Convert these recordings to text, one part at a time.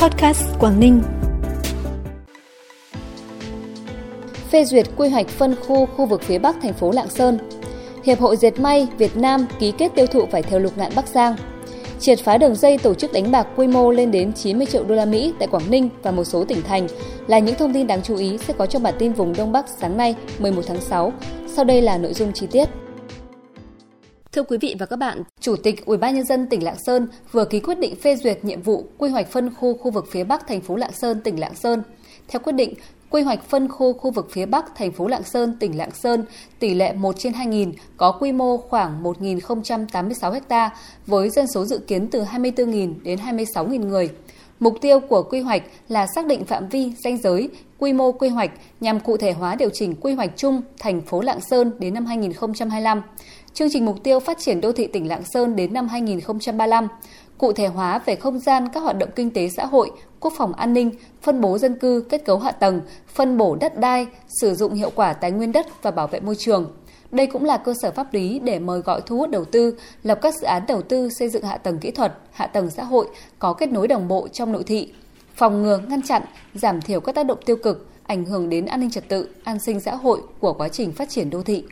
Podcast Quảng Ninh. Phê duyệt quy hoạch phân khu khu vực phía Bắc thành phố Lạng Sơn. Hiệp hội Dệt may Việt Nam ký kết tiêu thụ vải thiều lục ngạn Bắc Giang. Triệt phá đường dây tổ chức đánh bạc quy mô lên đến 90 triệu đô la Mỹ tại Quảng Ninh và một số tỉnh thành là những thông tin đáng chú ý sẽ có trong bản tin vùng Đông Bắc sáng nay 11 tháng 6. Sau đây là nội dung chi tiết. Thưa quý vị và các bạn, Chủ tịch Ủy ban nhân dân tỉnh Lạng Sơn vừa ký quyết định phê duyệt nhiệm vụ quy hoạch phân khu khu vực phía Bắc thành phố Lạng Sơn, tỉnh Lạng Sơn. Theo quyết định, quy hoạch phân khu khu vực phía Bắc thành phố Lạng Sơn, tỉnh Lạng Sơn tỷ lệ 1 trên 2.000 có quy mô khoảng 1086 ha với dân số dự kiến từ 24.000 đến 26.000 người. Mục tiêu của quy hoạch là xác định phạm vi, danh giới, quy mô quy hoạch nhằm cụ thể hóa điều chỉnh quy hoạch chung thành phố Lạng Sơn đến năm 2025 chương trình mục tiêu phát triển đô thị tỉnh Lạng Sơn đến năm 2035, cụ thể hóa về không gian các hoạt động kinh tế xã hội, quốc phòng an ninh, phân bố dân cư, kết cấu hạ tầng, phân bổ đất đai, sử dụng hiệu quả tài nguyên đất và bảo vệ môi trường. Đây cũng là cơ sở pháp lý để mời gọi thu hút đầu tư, lập các dự án đầu tư xây dựng hạ tầng kỹ thuật, hạ tầng xã hội có kết nối đồng bộ trong nội thị, phòng ngừa, ngăn chặn, giảm thiểu các tác động tiêu cực, ảnh hưởng đến an ninh trật tự, an sinh xã hội của quá trình phát triển đô thị.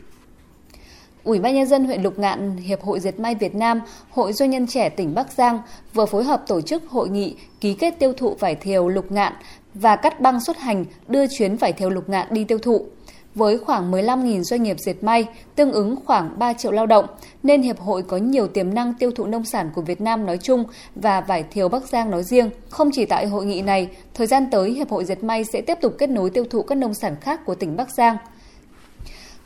Ủy ban nhân dân huyện Lục Ngạn, Hiệp hội Dệt may Việt Nam, Hội doanh nhân trẻ tỉnh Bắc Giang vừa phối hợp tổ chức hội nghị ký kết tiêu thụ vải thiều Lục Ngạn và cắt băng xuất hành đưa chuyến vải thiều Lục Ngạn đi tiêu thụ. Với khoảng 15.000 doanh nghiệp dệt may, tương ứng khoảng 3 triệu lao động, nên Hiệp hội có nhiều tiềm năng tiêu thụ nông sản của Việt Nam nói chung và vải thiều Bắc Giang nói riêng. Không chỉ tại hội nghị này, thời gian tới Hiệp hội Dệt may sẽ tiếp tục kết nối tiêu thụ các nông sản khác của tỉnh Bắc Giang.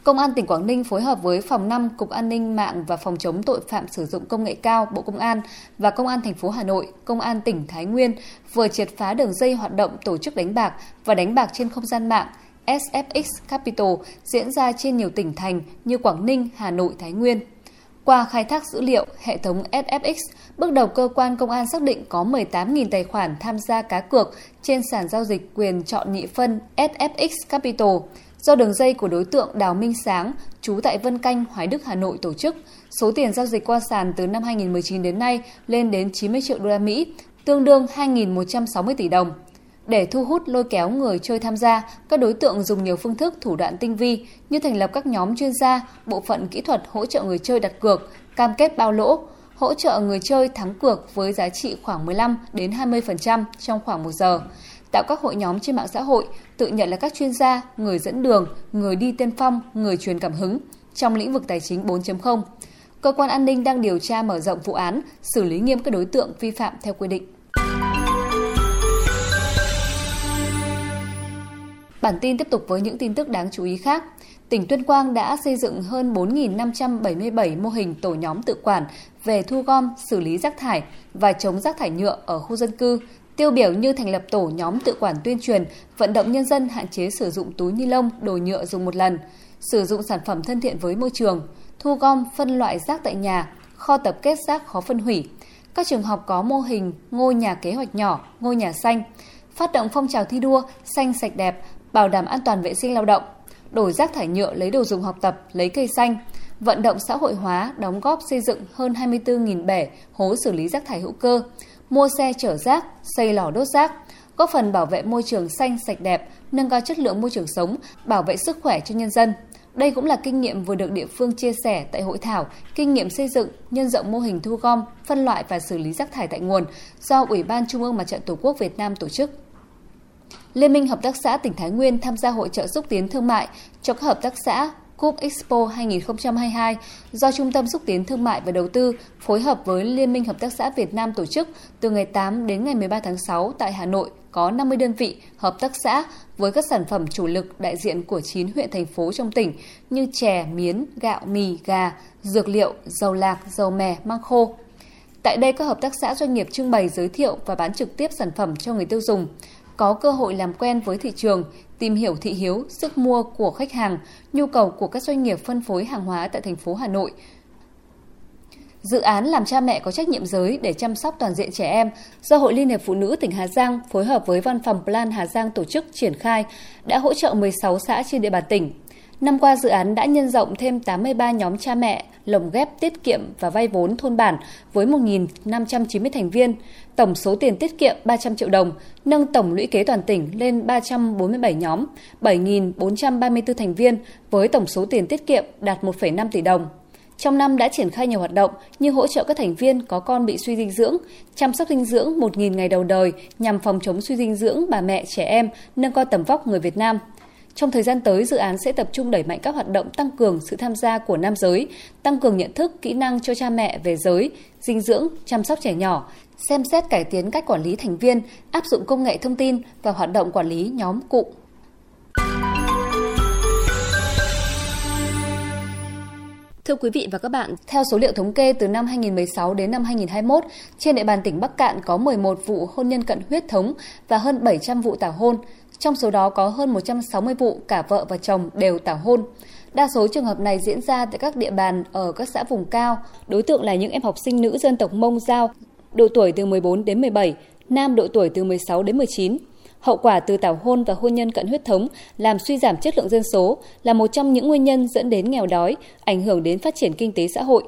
Công an tỉnh Quảng Ninh phối hợp với Phòng 5 Cục An ninh mạng và Phòng chống tội phạm sử dụng công nghệ cao Bộ Công an và Công an thành phố Hà Nội, Công an tỉnh Thái Nguyên vừa triệt phá đường dây hoạt động tổ chức đánh bạc và đánh bạc trên không gian mạng SFX Capital diễn ra trên nhiều tỉnh thành như Quảng Ninh, Hà Nội, Thái Nguyên. Qua khai thác dữ liệu hệ thống SFX, bước đầu cơ quan công an xác định có 18.000 tài khoản tham gia cá cược trên sàn giao dịch quyền chọn nhị phân SFX Capital do đường dây của đối tượng Đào Minh Sáng, trú tại Vân Canh, Hoài Đức, Hà Nội tổ chức. Số tiền giao dịch qua sàn từ năm 2019 đến nay lên đến 90 triệu đô la Mỹ, tương đương 2.160 tỷ đồng. Để thu hút lôi kéo người chơi tham gia, các đối tượng dùng nhiều phương thức thủ đoạn tinh vi như thành lập các nhóm chuyên gia, bộ phận kỹ thuật hỗ trợ người chơi đặt cược, cam kết bao lỗ, hỗ trợ người chơi thắng cược với giá trị khoảng 15 đến 20% trong khoảng một giờ tạo các hội nhóm trên mạng xã hội, tự nhận là các chuyên gia, người dẫn đường, người đi tiên phong, người truyền cảm hứng trong lĩnh vực tài chính 4.0. Cơ quan an ninh đang điều tra mở rộng vụ án, xử lý nghiêm các đối tượng vi phạm theo quy định. Bản tin tiếp tục với những tin tức đáng chú ý khác. Tỉnh Tuyên Quang đã xây dựng hơn 4.577 mô hình tổ nhóm tự quản về thu gom, xử lý rác thải và chống rác thải nhựa ở khu dân cư, Tiêu biểu như thành lập tổ nhóm tự quản tuyên truyền, vận động nhân dân hạn chế sử dụng túi ni lông, đồ nhựa dùng một lần, sử dụng sản phẩm thân thiện với môi trường, thu gom, phân loại rác tại nhà, kho tập kết rác khó phân hủy. Các trường học có mô hình ngôi nhà kế hoạch nhỏ, ngôi nhà xanh, phát động phong trào thi đua xanh sạch đẹp, bảo đảm an toàn vệ sinh lao động, đổi rác thải nhựa lấy đồ dùng học tập, lấy cây xanh, vận động xã hội hóa đóng góp xây dựng hơn 24.000 bể hố xử lý rác thải hữu cơ, mua xe chở rác, xây lò đốt rác, góp phần bảo vệ môi trường xanh sạch đẹp, nâng cao chất lượng môi trường sống, bảo vệ sức khỏe cho nhân dân. Đây cũng là kinh nghiệm vừa được địa phương chia sẻ tại hội thảo kinh nghiệm xây dựng, nhân rộng mô hình thu gom, phân loại và xử lý rác thải tại nguồn do Ủy ban Trung ương Mặt trận Tổ quốc Việt Nam tổ chức. Liên minh Hợp tác xã tỉnh Thái Nguyên tham gia hội trợ xúc tiến thương mại cho các hợp tác xã Cup Expo 2022 do Trung tâm Xúc tiến Thương mại và Đầu tư phối hợp với Liên minh Hợp tác xã Việt Nam tổ chức từ ngày 8 đến ngày 13 tháng 6 tại Hà Nội có 50 đơn vị hợp tác xã với các sản phẩm chủ lực đại diện của 9 huyện thành phố trong tỉnh như chè, miến, gạo, mì, gà, dược liệu, dầu lạc, dầu mè, măng khô. Tại đây các hợp tác xã doanh nghiệp trưng bày giới thiệu và bán trực tiếp sản phẩm cho người tiêu dùng có cơ hội làm quen với thị trường, tìm hiểu thị hiếu, sức mua của khách hàng, nhu cầu của các doanh nghiệp phân phối hàng hóa tại thành phố Hà Nội. Dự án làm cha mẹ có trách nhiệm giới để chăm sóc toàn diện trẻ em do Hội Liên hiệp Phụ nữ tỉnh Hà Giang phối hợp với Văn phòng Plan Hà Giang tổ chức triển khai đã hỗ trợ 16 xã trên địa bàn tỉnh. Năm qua dự án đã nhân rộng thêm 83 nhóm cha mẹ, lồng ghép tiết kiệm và vay vốn thôn bản với 1.590 thành viên, tổng số tiền tiết kiệm 300 triệu đồng, nâng tổng lũy kế toàn tỉnh lên 347 nhóm, 7.434 thành viên với tổng số tiền tiết kiệm đạt 1,5 tỷ đồng. Trong năm đã triển khai nhiều hoạt động như hỗ trợ các thành viên có con bị suy dinh dưỡng, chăm sóc dinh dưỡng 1.000 ngày đầu đời nhằm phòng chống suy dinh dưỡng bà mẹ trẻ em, nâng cao tầm vóc người Việt Nam. Trong thời gian tới, dự án sẽ tập trung đẩy mạnh các hoạt động tăng cường sự tham gia của nam giới, tăng cường nhận thức, kỹ năng cho cha mẹ về giới, dinh dưỡng, chăm sóc trẻ nhỏ, xem xét cải tiến cách quản lý thành viên, áp dụng công nghệ thông tin và hoạt động quản lý nhóm cụm. Thưa quý vị và các bạn, theo số liệu thống kê từ năm 2016 đến năm 2021, trên địa bàn tỉnh Bắc Cạn có 11 vụ hôn nhân cận huyết thống và hơn 700 vụ tảo hôn. Trong số đó có hơn 160 vụ cả vợ và chồng đều tảo hôn. Đa số trường hợp này diễn ra tại các địa bàn ở các xã vùng cao. Đối tượng là những em học sinh nữ dân tộc Mông Giao, độ tuổi từ 14 đến 17, nam độ tuổi từ 16 đến 19. Hậu quả từ tảo hôn và hôn nhân cận huyết thống làm suy giảm chất lượng dân số là một trong những nguyên nhân dẫn đến nghèo đói, ảnh hưởng đến phát triển kinh tế xã hội.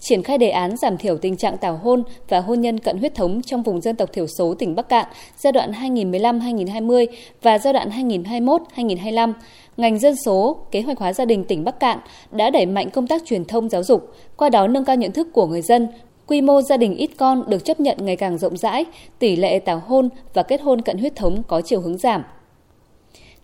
Triển khai đề án giảm thiểu tình trạng tảo hôn và hôn nhân cận huyết thống trong vùng dân tộc thiểu số tỉnh Bắc Cạn giai đoạn 2015-2020 và giai đoạn 2021-2025, ngành dân số, kế hoạch hóa gia đình tỉnh Bắc Cạn đã đẩy mạnh công tác truyền thông giáo dục, qua đó nâng cao nhận thức của người dân Quy mô gia đình ít con được chấp nhận ngày càng rộng rãi, tỷ lệ tảo hôn và kết hôn cận huyết thống có chiều hướng giảm.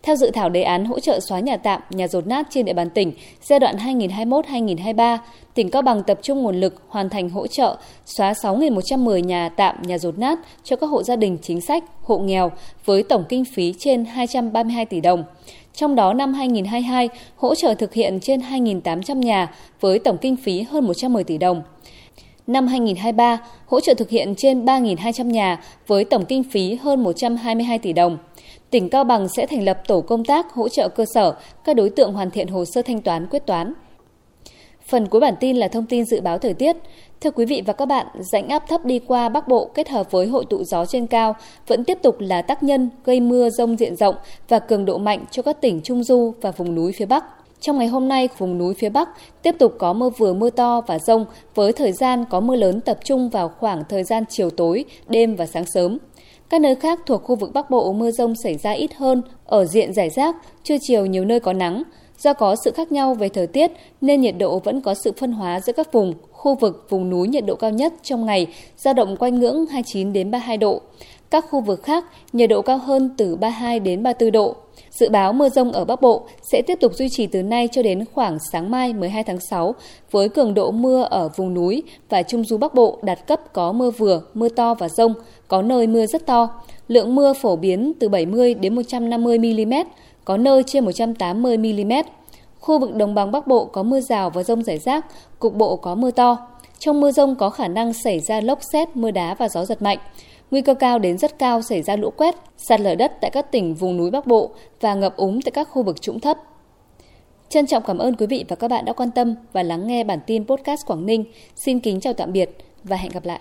Theo dự thảo đề án hỗ trợ xóa nhà tạm, nhà rột nát trên địa bàn tỉnh giai đoạn 2021-2023, tỉnh Cao Bằng tập trung nguồn lực hoàn thành hỗ trợ xóa 6.110 nhà tạm, nhà rột nát cho các hộ gia đình chính sách, hộ nghèo với tổng kinh phí trên 232 tỷ đồng. Trong đó năm 2022 hỗ trợ thực hiện trên 2.800 nhà với tổng kinh phí hơn 110 tỷ đồng. Năm 2023, hỗ trợ thực hiện trên 3.200 nhà với tổng kinh phí hơn 122 tỷ đồng. Tỉnh Cao Bằng sẽ thành lập tổ công tác hỗ trợ cơ sở các đối tượng hoàn thiện hồ sơ thanh toán quyết toán. Phần cuối bản tin là thông tin dự báo thời tiết. Thưa quý vị và các bạn, rãnh áp thấp đi qua Bắc Bộ kết hợp với hội tụ gió trên cao vẫn tiếp tục là tác nhân gây mưa rông diện rộng và cường độ mạnh cho các tỉnh Trung Du và vùng núi phía Bắc. Trong ngày hôm nay, vùng núi phía Bắc tiếp tục có mưa vừa mưa to và rông với thời gian có mưa lớn tập trung vào khoảng thời gian chiều tối, đêm và sáng sớm. Các nơi khác thuộc khu vực Bắc Bộ mưa rông xảy ra ít hơn, ở diện giải rác, trưa chiều nhiều nơi có nắng. Do có sự khác nhau về thời tiết nên nhiệt độ vẫn có sự phân hóa giữa các vùng, khu vực vùng núi nhiệt độ cao nhất trong ngày dao động quanh ngưỡng 29 đến 32 độ. Các khu vực khác nhiệt độ cao hơn từ 32 đến 34 độ. Dự báo mưa rông ở Bắc Bộ sẽ tiếp tục duy trì từ nay cho đến khoảng sáng mai 12 tháng 6 với cường độ mưa ở vùng núi và trung du Bắc Bộ đạt cấp có mưa vừa, mưa to và rông, có nơi mưa rất to. Lượng mưa phổ biến từ 70 đến 150 mm, có nơi trên 180 mm. Khu vực đồng bằng Bắc Bộ có mưa rào và rông rải rác, cục bộ có mưa to. Trong mưa rông có khả năng xảy ra lốc xét, mưa đá và gió giật mạnh. Nguy cơ cao đến rất cao xảy ra lũ quét, sạt lở đất tại các tỉnh vùng núi Bắc Bộ và ngập úng tại các khu vực trũng thấp. Trân trọng cảm ơn quý vị và các bạn đã quan tâm và lắng nghe bản tin podcast Quảng Ninh. Xin kính chào tạm biệt và hẹn gặp lại.